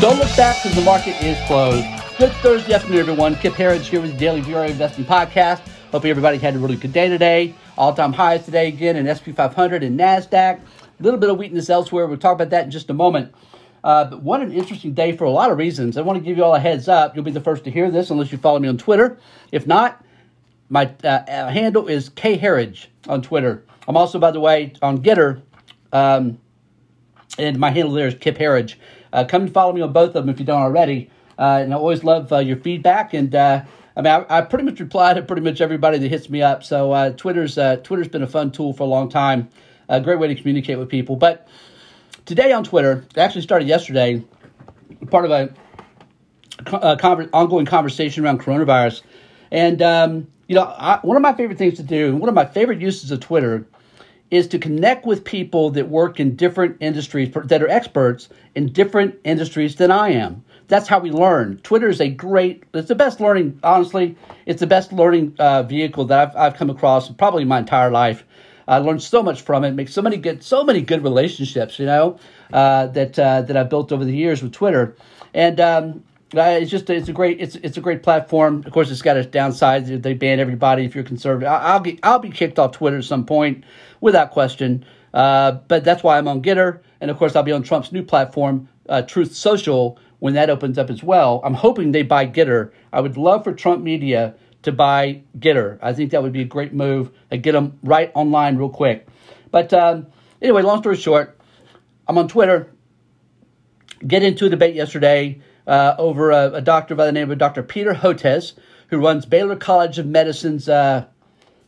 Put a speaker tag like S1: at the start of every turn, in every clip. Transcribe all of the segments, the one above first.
S1: Don't look back because the market is closed. Good Thursday afternoon, everyone. Kip Herriage here with the Daily VRA Investing Podcast. Hope everybody had a really good day today. All-time highs today again in SP 500 and NASDAQ. A little bit of weakness elsewhere. We'll talk about that in just a moment. Uh, but what an interesting day for a lot of reasons. I want to give you all a heads up. You'll be the first to hear this unless you follow me on Twitter. If not, my uh, uh, handle is K Herriage on Twitter. I'm also, by the way, on GETTR, um, and my handle there is Kip Herriage. Uh, come follow me on both of them if you don't already. Uh, and I always love uh, your feedback. And I mean, I, I, pretty much reply to pretty much everybody that hits me up. So Twitter's Twitter's been a fun tool for a long time. A great way to communicate with people. But today on Twitter, it actually started yesterday, part of a, a conver- ongoing conversation around coronavirus. And um, you know, I, one of my favorite things to do, one of my favorite uses of Twitter is to connect with people that work in different industries that are experts in different industries than I am. That's how we learn. Twitter is a great, it's the best learning, honestly, it's the best learning uh, vehicle that I've, I've come across probably my entire life. I learned so much from it, make so many good, so many good relationships, you know, uh, that uh, that I've built over the years with Twitter, and um, it's just it's a great it's it's a great platform. Of course, it's got its downsides. They ban everybody if you're conservative. I'll get I'll be kicked off Twitter at some point without question. Uh, but that's why I'm on GETTR, and of course I'll be on Trump's new platform, uh, Truth Social, when that opens up as well. I'm hoping they buy GETTR. I would love for Trump Media to buy GETTR. I think that would be a great move. get them right online real quick. But um, anyway, long story short, I'm on Twitter. Get into a debate yesterday uh, over a, a, doctor by the name of Dr. Peter Hotez, who runs Baylor College of Medicine's. Uh,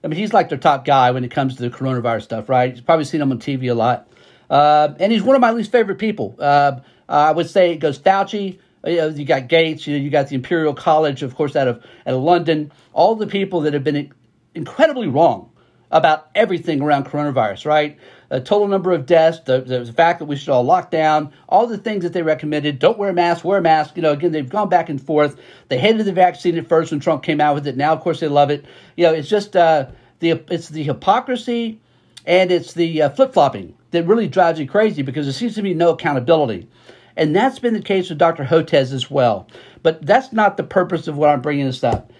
S1: I mean, he's like their top guy when it comes to the coronavirus stuff, right? You've probably seen him on TV a lot. Uh, and he's one of my least favorite people. Uh, I would say it goes Fauci. You, know, you got Gates. You, know, you got the Imperial College, of course, out of out of London. All the people that have been incredibly wrong about everything around coronavirus, right? The total number of deaths, the, the fact that we should all lock down, all the things that they recommended. Don't wear a mask, wear a mask. You know, again, they've gone back and forth. They hated the vaccine at first when Trump came out with it. Now, of course, they love it. You know, it's just uh, the it's the hypocrisy and it's the uh, flip flopping that really drives you crazy because there seems to be no accountability. And that's been the case with Dr. Hotez as well. But that's not the purpose of what I'm bringing this up.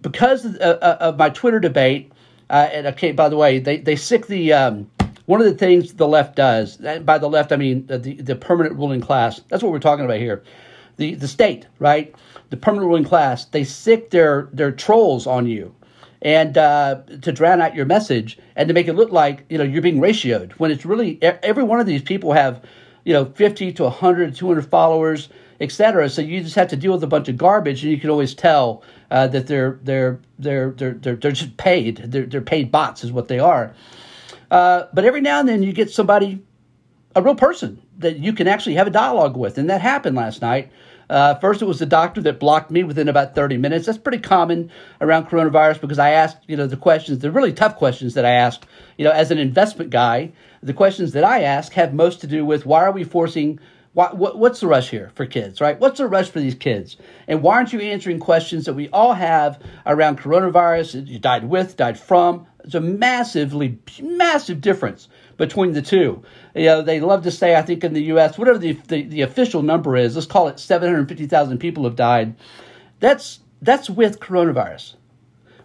S1: Because of, uh, of my Twitter debate, uh, and okay, by the way, they, they sic the um, one of the things the left does, by the left, I mean the, the permanent ruling class. That's what we're talking about here. The, the state, right? The permanent ruling class, they sic their, their trolls on you and uh, to drown out your message and to make it look like you know you're being ratioed when it's really every one of these people have you know 50 to 100 200 followers etc so you just have to deal with a bunch of garbage and you can always tell uh, that they're they're they're they're they're, they're just paid they're, they're paid bots is what they are uh, but every now and then you get somebody, a real person that you can actually have a dialogue with. And that happened last night. Uh, first, it was the doctor that blocked me within about 30 minutes. That's pretty common around coronavirus because I asked, you know, the questions, the really tough questions that I asked, you know, as an investment guy, the questions that I ask have most to do with why are we forcing what, what's the rush here for kids, right? What's the rush for these kids? And why aren't you answering questions that we all have around coronavirus? You died with, died from. There's a massively, massive difference between the two. You know, they love to say, I think in the U.S., whatever the, the, the official number is, let's call it 750,000 people have died. That's, that's with coronavirus.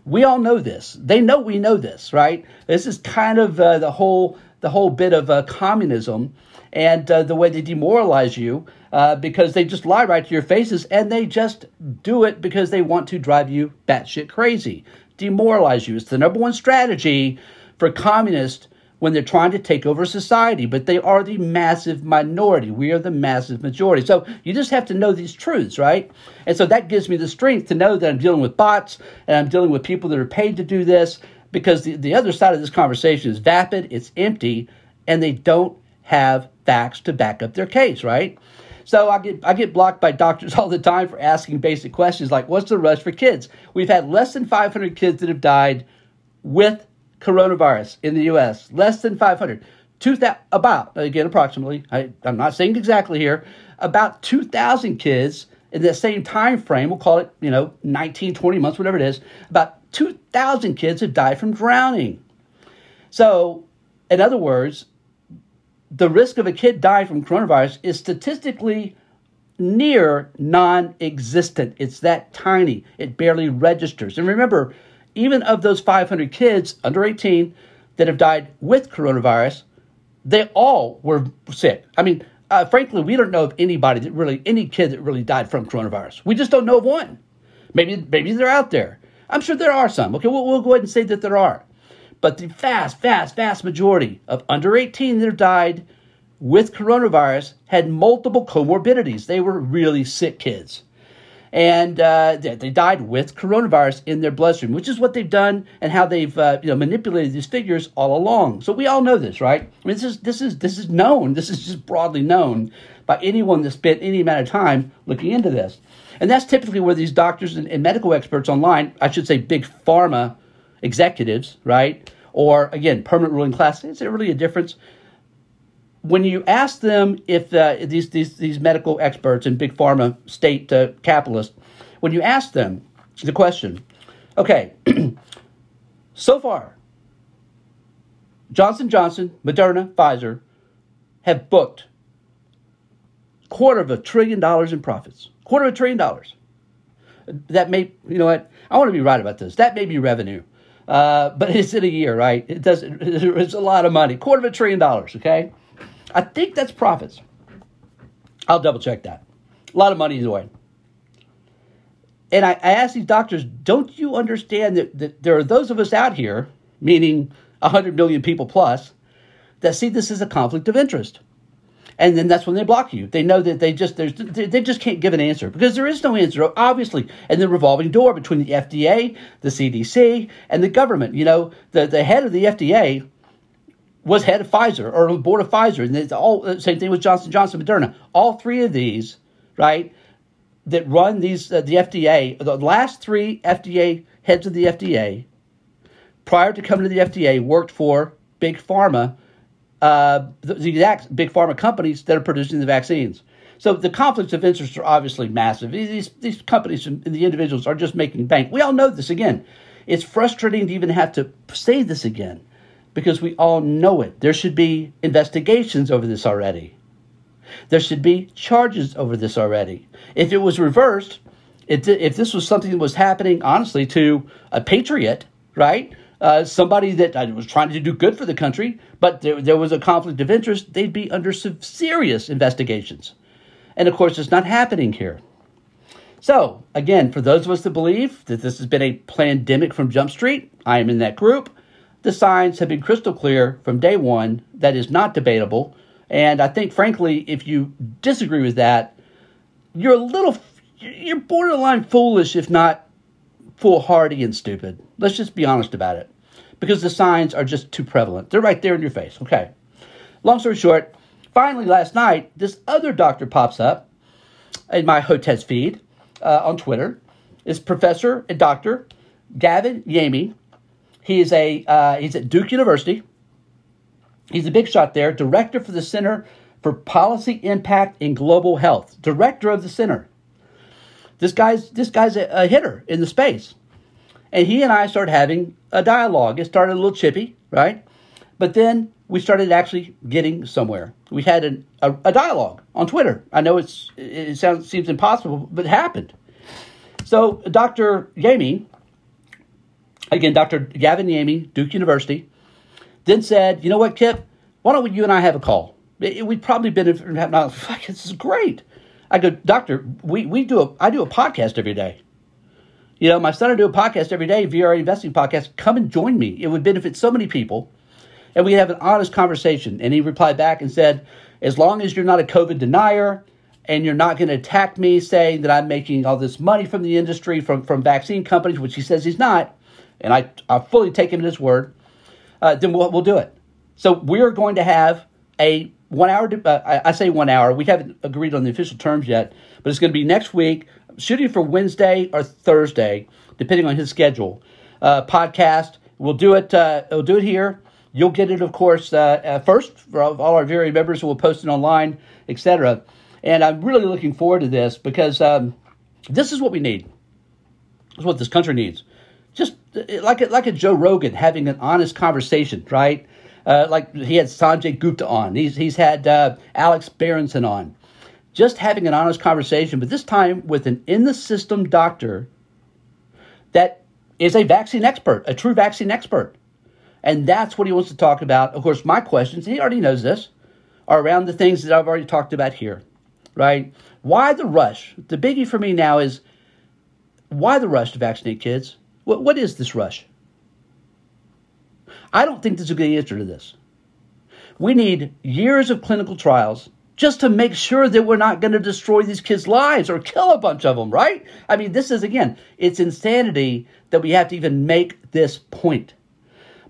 S1: We all know this. They know we know this, right? This is kind of uh, the whole the whole bit of uh, communism and uh, the way they demoralize you uh, because they just lie right to your faces and they just do it because they want to drive you batshit crazy, demoralize you. It's the number one strategy for communists when they're trying to take over society, but they are the massive minority. We are the massive majority. So you just have to know these truths, right? And so that gives me the strength to know that I'm dealing with bots and I'm dealing with people that are paid to do this because the, the other side of this conversation is vapid, it's empty, and they don't have facts to back up their case, right? So I get I get blocked by doctors all the time for asking basic questions like what's the rush for kids? We've had less than 500 kids that have died with coronavirus in the US. Less than 500. Two th- about again approximately. I, I'm not saying exactly here. About 2,000 kids in the same time frame. We'll call it you know 19, 20 months, whatever it is. About 2,000 kids have died from drowning. So, in other words, the risk of a kid dying from coronavirus is statistically near non existent. It's that tiny, it barely registers. And remember, even of those 500 kids under 18 that have died with coronavirus, they all were sick. I mean, uh, frankly, we don't know of anybody that really, any kid that really died from coronavirus. We just don't know of one. Maybe, maybe they're out there. I'm sure there are some. Okay, we'll, we'll go ahead and say that there are. But the vast, vast, vast majority of under 18 that have died with coronavirus had multiple comorbidities. They were really sick kids. And uh, they died with coronavirus in their bloodstream, which is what they've done and how they've uh, you know manipulated these figures all along. So we all know this, right? I mean, this is this is this is known. This is just broadly known by anyone that spent any amount of time looking into this. And that's typically where these doctors and, and medical experts online, I should say, big pharma executives, right? Or again, permanent ruling class. Is there really a difference? when you ask them if uh, these, these, these medical experts and big pharma state uh, capitalists, when you ask them the question, okay, so far, Johnson Johnson, Moderna, Pfizer have booked quarter of a trillion dollars in profits. Quarter of a trillion dollars. That may, you know what? I want to be right about this. That may be revenue, uh, but it's in a year, right? It doesn't. It's a lot of money. Quarter of a trillion dollars. Okay. I think that's profits. I'll double check that. A lot of money either way. And I, I ask these doctors, don't you understand that, that there are those of us out here, meaning 100 million people plus, that see this as a conflict of interest? And then that's when they block you. They know that they just they just can't give an answer because there is no answer, obviously. And the revolving door between the FDA, the CDC, and the government. You know, the the head of the FDA was head of Pfizer or board of Pfizer, and it's all uh, same thing with Johnson Johnson, Moderna. All three of these, right, that run these uh, the FDA. The last three FDA heads of the FDA, prior to coming to the FDA, worked for big pharma, uh, the, exact big pharma companies that are producing the vaccines. So the conflicts of interest are obviously massive. These these companies and the individuals are just making bank. We all know this. Again, it's frustrating to even have to say this again because we all know it. There should be investigations over this already. There should be charges over this already. If it was reversed, if this was something that was happening, honestly, to a patriot, right? Uh, somebody that uh, was trying to do good for the country, but there, there was a conflict of interest, they'd be under serious investigations. And of course, it's not happening here. So, again, for those of us that believe that this has been a pandemic from Jump Street, I am in that group. The signs have been crystal clear from day one. That is not debatable. And I think, frankly, if you disagree with that, you're a little, you're borderline foolish, if not foolhardy and stupid. Let's just be honest about it. Because the signs are just too prevalent. They're right there in your face. Okay. Long story short, finally last night, this other doctor pops up in my Hotez feed uh, on Twitter. Is Professor and Dr. Gavin Yamey he is a uh, he's at Duke University. He's a big shot there, director for the Center for Policy Impact in Global Health, director of the center. This guy's this guy's a, a hitter in the space, and he and I started having a dialogue. It started a little chippy, right? But then we started actually getting somewhere. We had an, a, a, dialogue on Twitter. I know it's it sounds seems impossible, but it happened. So Dr. Yamey again, Dr. Gavin Yamey, Duke University, then said, you know what, Kip, why don't you and I have a call? We'd probably been from having, this is great. I go, doctor, we, we do a, I do a podcast every day. You know, my son I do a podcast every day, VRA investing podcast. Come and join me. It would benefit so many people. And we have an honest conversation. And he replied back and said, as long as you're not a COVID denier and you're not going to attack me saying that I'm making all this money from the industry, from, from vaccine companies, which he says he's not, and I, I fully take him at his word, uh, then we'll, we'll do it. So we're going to have a one hour, uh, I, say one hour, we haven't agreed on the official terms yet, but it's going to be next week, shooting for Wednesday or Thursday, depending on his schedule. Uh, podcast, we'll do it, uh, we'll do it here. You'll get it, of course, uh, uh, first for all, our very members will post it online, etc. And I'm really looking forward to this because um, this is what we need. This is what this country needs just like a, like a Joe Rogan having an honest conversation, right? Uh, like he had Sanjay Gupta on. He's he's had uh, Alex Berenson on. just having an honest conversation, but this time with an in the system doctor that is a vaccine expert, a true vaccine expert. And that's what he wants to talk about. Of course, my questions, he already knows this, are around the things that I've already talked about here, right? Why the rush? The biggie for me now is why the rush to vaccinate kids? What, what is this rush? I don't think there's a good answer to this. We need years of clinical trials just to make sure that we're not going to destroy these kids' lives or kill a bunch of them, right? I mean, this is, again, it's insanity that we have to even make this point.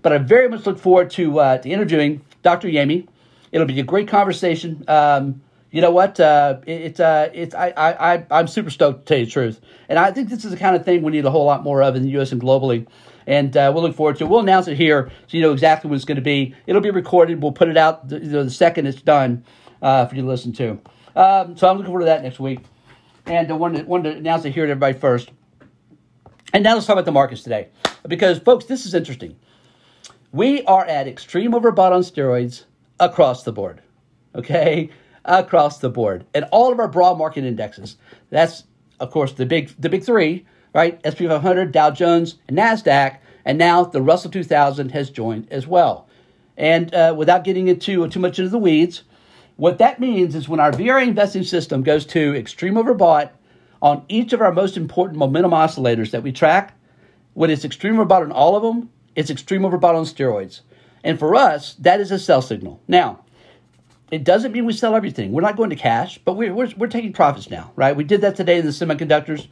S1: But I very much look forward to, uh, to interviewing Dr. Yamey. It'll be a great conversation. Um, you know what? Uh, it, it's uh, it's I, I I'm super stoked to tell you the truth, and I think this is the kind of thing we need a whole lot more of in the U.S. and globally. And uh, we'll look forward to. it. We'll announce it here, so you know exactly what it's going to be. It'll be recorded. We'll put it out the, the second it's done uh, for you to listen to. Um, so I'm looking forward to that next week, and I wanted, wanted to announce it here to everybody first. And now let's talk about the markets today, because folks, this is interesting. We are at extreme overbought on steroids across the board. Okay, across the board, and all of our broad market indexes. That's of course the big the big three, right? SP 500, Dow Jones, and Nasdaq, and now the Russell 2000 has joined as well. And uh, without getting into too much into the weeds, what that means is when our VRA investing system goes to extreme overbought on each of our most important momentum oscillators that we track, when it's extreme overbought on all of them, it's extreme overbought on steroids. And for us, that is a sell signal. Now, it doesn't mean we sell everything. We're not going to cash, but we're, we're, we're taking profits now, right? We did that today in the semiconductors,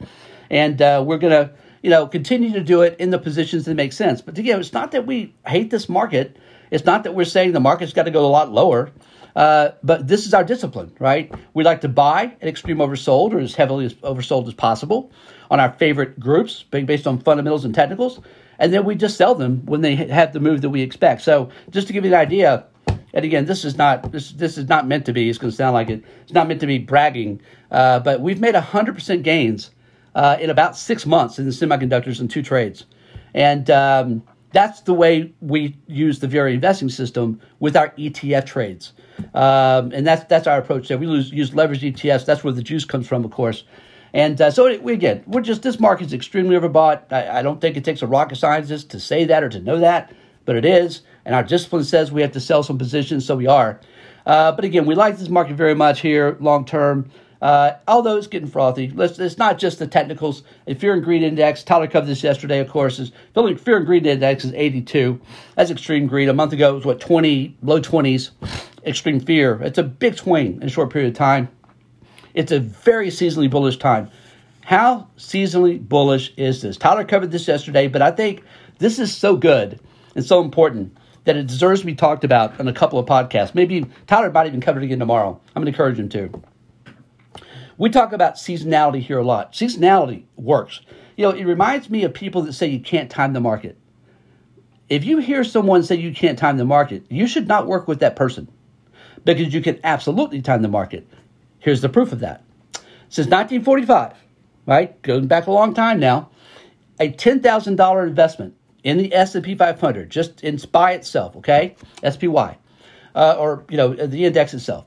S1: and uh, we're to, you know, continue to do it in the positions that make sense. But again, it's not that we hate this market. It's not that we're saying the market's got to go a lot lower. Uh, but this is our discipline, right? We like to buy at extreme oversold or as heavily as oversold as possible on our favorite groups based on fundamentals and technicals. And then we just sell them when they have the move that we expect. So just to give you an idea, and again, this is not this this is not meant to be. It's going to sound like it. It's not meant to be bragging, uh, but we've made hundred percent gains uh, in about six months in the semiconductors in two trades, and um, that's the way we use the VRA investing system with our ETF trades. Um, and that's that's our approach there. We use, use leverage ETFs. That's where the juice comes from, of course. And uh, so we, again, we're just this market's extremely overbought. I, I don't think it takes a rocket scientist to say that or to know that, but it is. And our discipline says we have to sell some positions, so we are. Uh, but again, we like this market very much here long term. Uh, although it's getting frothy, Let's, it's not just the technicals. The fear and greed index, Tyler covered this yesterday, of course, is fear and greed index is 82. That's extreme greed. A month ago, it was what, 20, low 20s, extreme fear. It's a big swing in a short period of time. It's a very seasonally bullish time. How seasonally bullish is this? Tyler covered this yesterday, but I think this is so good and so important that it deserves to be talked about on a couple of podcasts. Maybe Tyler might even cover it again tomorrow. I'm going to encourage him to. We talk about seasonality here a lot. Seasonality works. You know, it reminds me of people that say you can't time the market. If you hear someone say you can't time the market, you should not work with that person because you can absolutely time the market. Here's the proof of that. Since 1945, right, going back a long time now, a $10,000 investment in the S&P 500, just in SPY itself, okay, SPY, uh, or you know the index itself,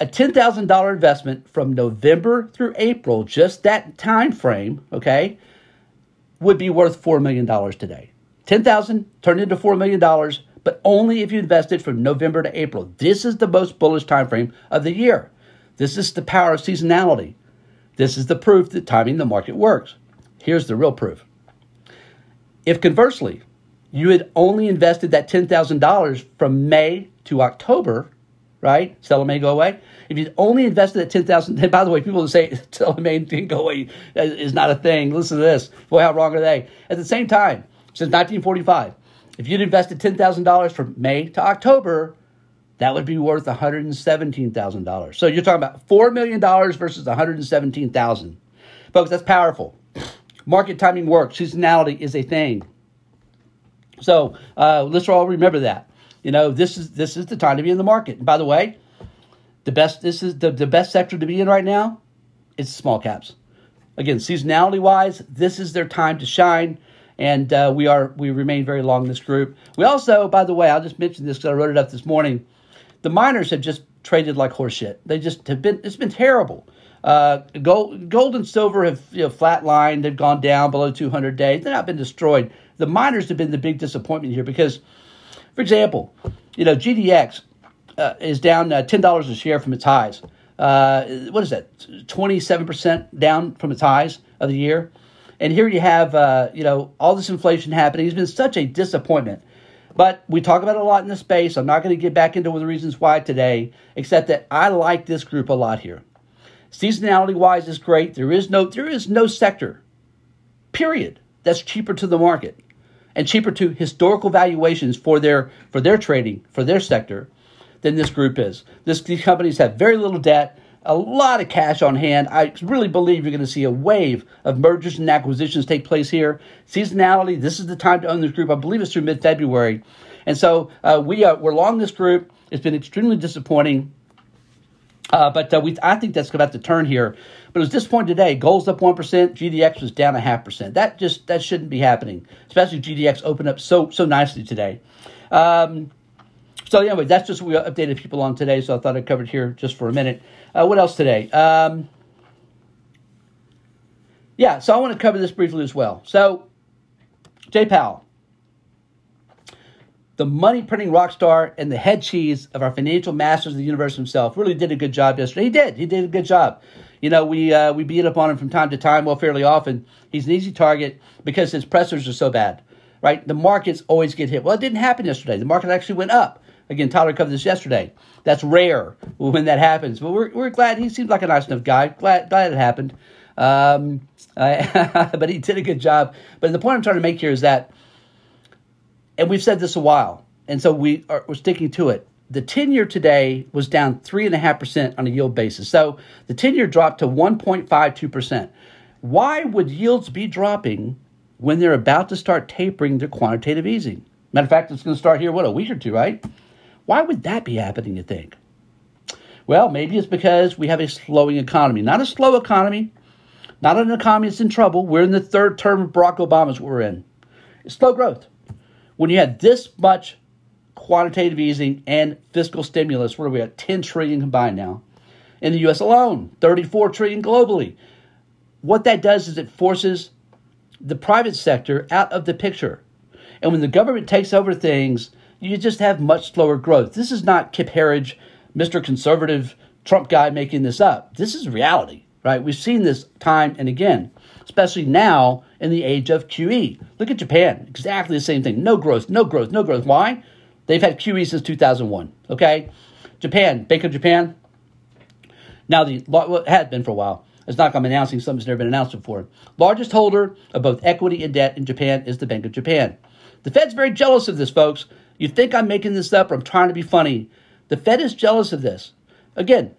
S1: a $10,000 investment from November through April, just that time frame, okay, would be worth $4 million today. 10,000 turned into $4 million, but only if you invested from November to April. This is the most bullish time frame of the year. This is the power of seasonality. This is the proof that timing the market works. Here's the real proof. If conversely, you had only invested that $10,000 from May to October, right? Stella May go away. If you only invested at ten thousand, and by the way, people say Stella May didn't go away is not a thing. Listen to this. Boy, how wrong are they? At the same time, since 1945, if you'd invested ten thousand dollars from May to October, that would be worth one hundred and seventeen thousand dollars. So you're talking about four million dollars versus 117,000. Folks, that's powerful. Market timing works. Seasonality is a thing. So uh, let's all remember that. You know, this is this is the time to be in the market. And by the way, the best this is the, the best sector to be in right now is small caps. Again, seasonality wise, this is their time to shine, and uh, we are we remain very long in this group. We also, by the way, I'll just mention this because I wrote it up this morning. The miners have just traded like horseshit. They just have been. It's been terrible. Uh, gold, gold and silver have you know, flatlined. They've gone down below 200 days. They've not been destroyed. The miners have been the big disappointment here because, for example, you know GDX uh, is down uh, ten dollars a share from its highs. Uh, what is that? Twenty seven percent down from its highs of the year. And here you have uh, you know all this inflation happening. It's been such a disappointment. But we talk about it a lot in the space. I'm not going to get back into the reasons why today, except that I like this group a lot here. Seasonality wise is great. There is no there is no sector, period, that's cheaper to the market and cheaper to historical valuations for their for their trading for their sector than this group is. This, these companies have very little debt, a lot of cash on hand. I really believe you're going to see a wave of mergers and acquisitions take place here. Seasonality, this is the time to own this group. I believe it's through mid February. And so uh, we are, we're long this group. It's been extremely disappointing. Uh, but uh, we, I think that's about to turn here. But it was disappointing today. Gold's up one percent. GDX was down a half percent. That just that shouldn't be happening. Especially GDX opened up so so nicely today. Um, so anyway, that's just what we updated people on today. So I thought i'd covered here just for a minute. Uh, what else today? Um, yeah, so I want to cover this briefly as well. So Jay Powell, the money printing rock star and the head cheese of our financial masters of the universe himself, really did a good job yesterday. He did. He did a good job. You know, we uh, we beat up on him from time to time, well, fairly often. He's an easy target because his pressers are so bad, right? The markets always get hit. Well, it didn't happen yesterday. The market actually went up. Again, Tyler covered this yesterday. That's rare when that happens. But we're, we're glad he seemed like a nice enough guy. Glad, glad it happened. Um, but he did a good job. But the point I'm trying to make here is that, and we've said this a while, and so we are, we're sticking to it. The 10 year today was down 3.5% on a yield basis. So the 10 year dropped to 1.52%. Why would yields be dropping when they're about to start tapering their quantitative easing? Matter of fact, it's going to start here, what, a week or two, right? Why would that be happening, you think? Well, maybe it's because we have a slowing economy. Not a slow economy, not an economy that's in trouble. We're in the third term of Barack Obama's we're in. It's slow growth. When you have this much quantitative easing and fiscal stimulus, where we at? 10 trillion combined now. In the US alone, 34 trillion globally. What that does is it forces the private sector out of the picture. And when the government takes over things, you just have much slower growth. This is not Kip Herriage, Mr. Conservative Trump guy making this up. This is reality, right? We've seen this time and again, especially now in the age of QE. Look at Japan, exactly the same thing. No growth, no growth, no growth. Why? They've had QE since 2001, okay? Japan, Bank of Japan, now the, well, had been for a while. It's not I'm announcing something that's never been announced before. Largest holder of both equity and debt in Japan is the Bank of Japan. The Fed's very jealous of this, folks. You think I'm making this up or I'm trying to be funny. The Fed is jealous of this. Again,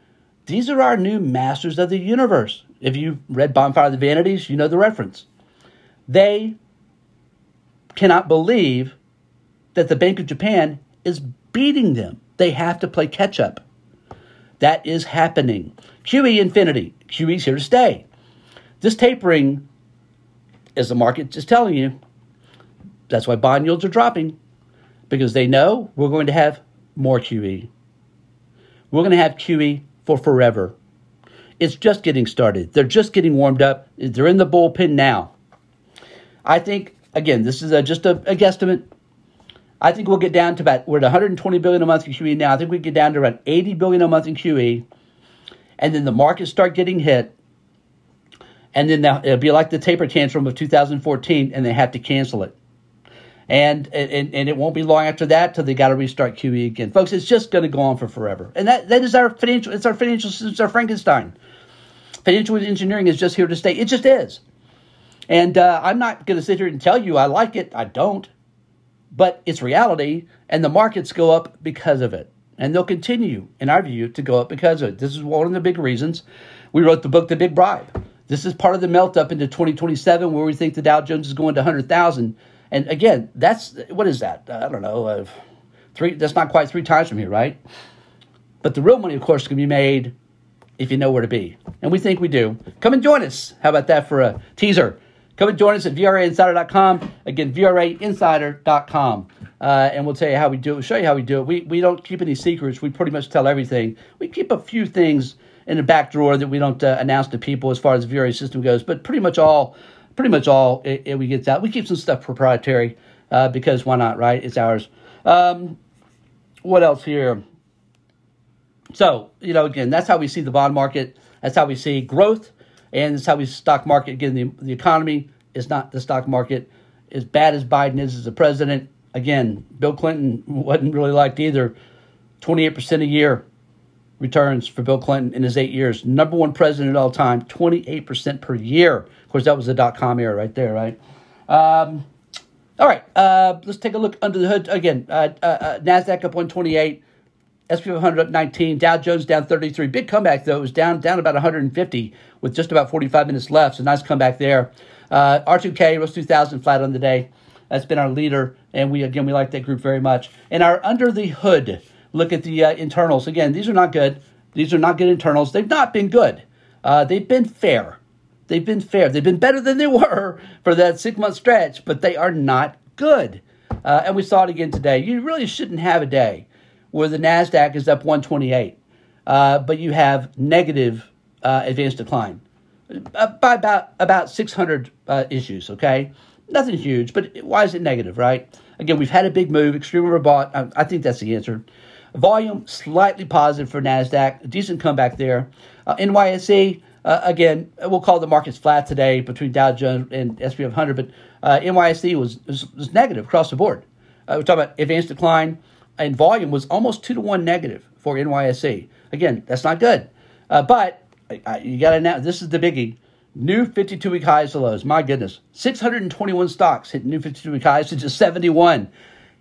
S1: these are our new masters of the universe. If you read Bonfire of the Vanities, you know the reference. They cannot believe that the Bank of Japan is beating them. They have to play catch up. That is happening. QE infinity. QE is here to stay. This tapering, as the market is telling you, that's why bond yields are dropping because they know we're going to have more QE. We're going to have QE for forever. It's just getting started. They're just getting warmed up. They're in the bullpen now. I think, again, this is a, just a, a guesstimate. I think we'll get down to about, we're at 120 billion a month in QE now. I think we get down to around 80 billion a month in QE. And then the markets start getting hit. And then it'll be like the taper tantrum of 2014, and they have to cancel it and and, and it won't be long after that till they got to restart QE again, folks. It's just going to go on for forever, and that that is our financial. It's our financial. It's our Frankenstein. Financial engineering is just here to stay. It just is, and uh, I'm not going to sit here and tell you I like it. I don't, but it's reality, and the markets go up because of it, and they'll continue, in our view, to go up because of it. This is one of the big reasons we wrote the book, The Big Bribe. This is part of the melt up into 2027, where we think the Dow Jones is going to 100,000 and again, that's what is that? I don't know. Uh, three. That's not quite three times from here, right? But the real money, of course, can be made if you know where to be, and we think we do. Come and join us. How about that for a teaser? Come and join us at VRAinsider.com. Again, VRAinsider.com. uh, and we'll tell you how we do it. We'll show you how we do it. We, we don't keep any secrets. We pretty much tell everything. We keep a few things in the back drawer that we don't uh, announce to people as far as the VRA system goes, but pretty much all, pretty much all it, it we get out. We keep some stuff proprietary uh, because why not, right? It's ours. Um, what else here? So, you know, again, that's how we see the bond market. That's how we see growth. And it's how we stock market. Again, the, the economy is not the stock market. As bad as Biden is as a president, again, Bill Clinton wasn't really liked either. 28% a year returns for Bill Clinton in his eight years. Number one president at all time, 28% per year. Of course, that was the dot com era right there, right? Um, all right, uh, let's take a look under the hood again. Uh, uh, uh Nasdaq up 128, SP 500 up 19, Dow Jones down 33. Big comeback though. It was down down about 150 with just about 45 minutes left. So nice comeback there. Uh, R2K Russell 2000 flat on the day. That's been our leader, and we again we like that group very much. And our under the hood look at the uh, internals again. These are not good. These are not good internals. They've not been good. they've been fair. They've been fair. They've been better than they were for that six month stretch, but they are not good. Uh, and we saw it again today. You really shouldn't have a day where the NASDAQ is up 128, uh, but you have negative uh, advanced decline uh, by about, about 600 uh, issues, okay? Nothing huge, but why is it negative, right? Again, we've had a big move, extremely overbought. I, I think that's the answer. Volume slightly positive for NASDAQ, decent comeback there. Uh, NYSE, uh, again, we'll call the markets flat today between Dow Jones and SP 500, but uh, NYSE was, was, was negative across the board. Uh, we're talking about advanced decline, and volume was almost two to one negative for NYSE. Again, that's not good. Uh, but you got to know this is the biggie. New 52 week highs to lows. My goodness. 621 stocks hitting new 52 week highs to just 71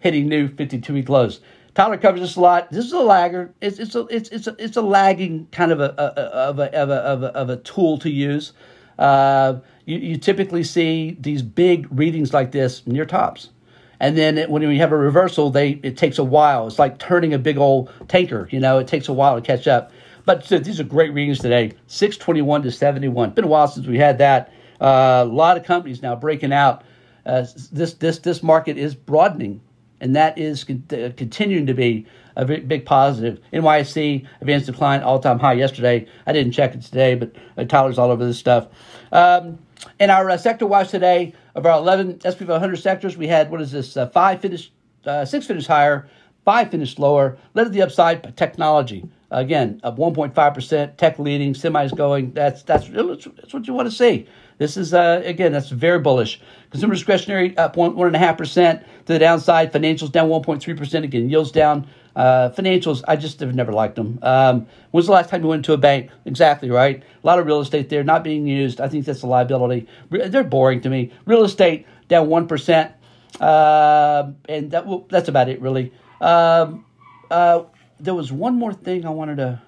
S1: hitting new 52 week lows. Tyler covers this a lot. This is a lagger. It's it's a it's it's a, it's a lagging kind of a, a of a of a of a of a tool to use. Uh, you, you typically see these big readings like this near tops, and then it, when you have a reversal, they it takes a while. It's like turning a big old tanker. You know, it takes a while to catch up. But so these are great readings today. Six twenty one to seventy one. Been a while since we had that. Uh, a lot of companies now breaking out. Uh, this this this market is broadening and that is con- uh, continuing to be a big, positive. NYSE advanced decline all time high yesterday. I didn't check it today, but uh, Tyler's all over this stuff. Um, in our uh, sector watch today, of our 11 SP 500 sectors, we had what is this? Uh, five finished, uh, six finished higher, five finished lower. Led to the upside, technology again up 1.5%. Tech leading, semis going. That's that's that's what you want to see. This is uh, again that's very bullish. Consumer discretionary up one one and a half percent to the downside. Financials down 1.3 percent. Again, yields down. Uh, financials, I just have never liked them. Um, when's the last time you went to a bank? Exactly right. A lot of real estate there not being used. I think that's a liability. They're boring to me. Real estate down one percent, uh, and that well, that's about it really. Um, uh, there was one more thing I wanted to.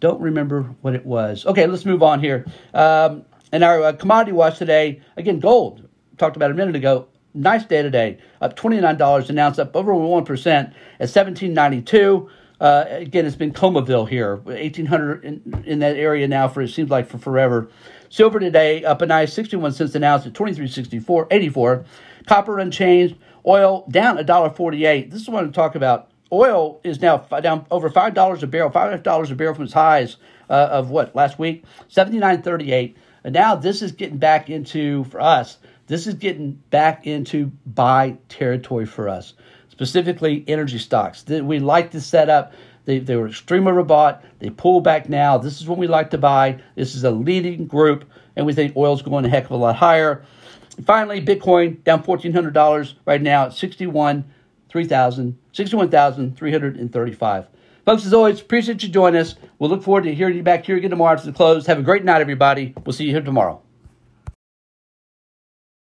S1: Don't remember what it was. Okay, let's move on here. Um, and our uh, commodity watch today, again, gold. Talked about a minute ago. Nice day today, up twenty nine dollars an ounce, up over one percent at seventeen ninety two. Uh, again, it's been Comaville here, eighteen hundred in, in that area now for it seems like for forever. Silver today up a nice sixty one cents an ounce at twenty three sixty four eighty four. Copper unchanged. Oil down $1.48. This is what I'm talking about. Oil is now down over $5 a barrel, $5 a barrel from its highs uh, of what, last week? 79.38. And now this is getting back into, for us, this is getting back into buy territory for us, specifically energy stocks. We like this setup. They, they were extremely overbought. They pull back now. This is what we like to buy. This is a leading group, and we think oil's going a heck of a lot higher. Finally, Bitcoin down $1,400 right now at 61, 3,000, 61,335. Folks, as always, appreciate you joining us. We'll look forward to hearing you back here again tomorrow to the close. Have a great night, everybody. We'll see you here tomorrow.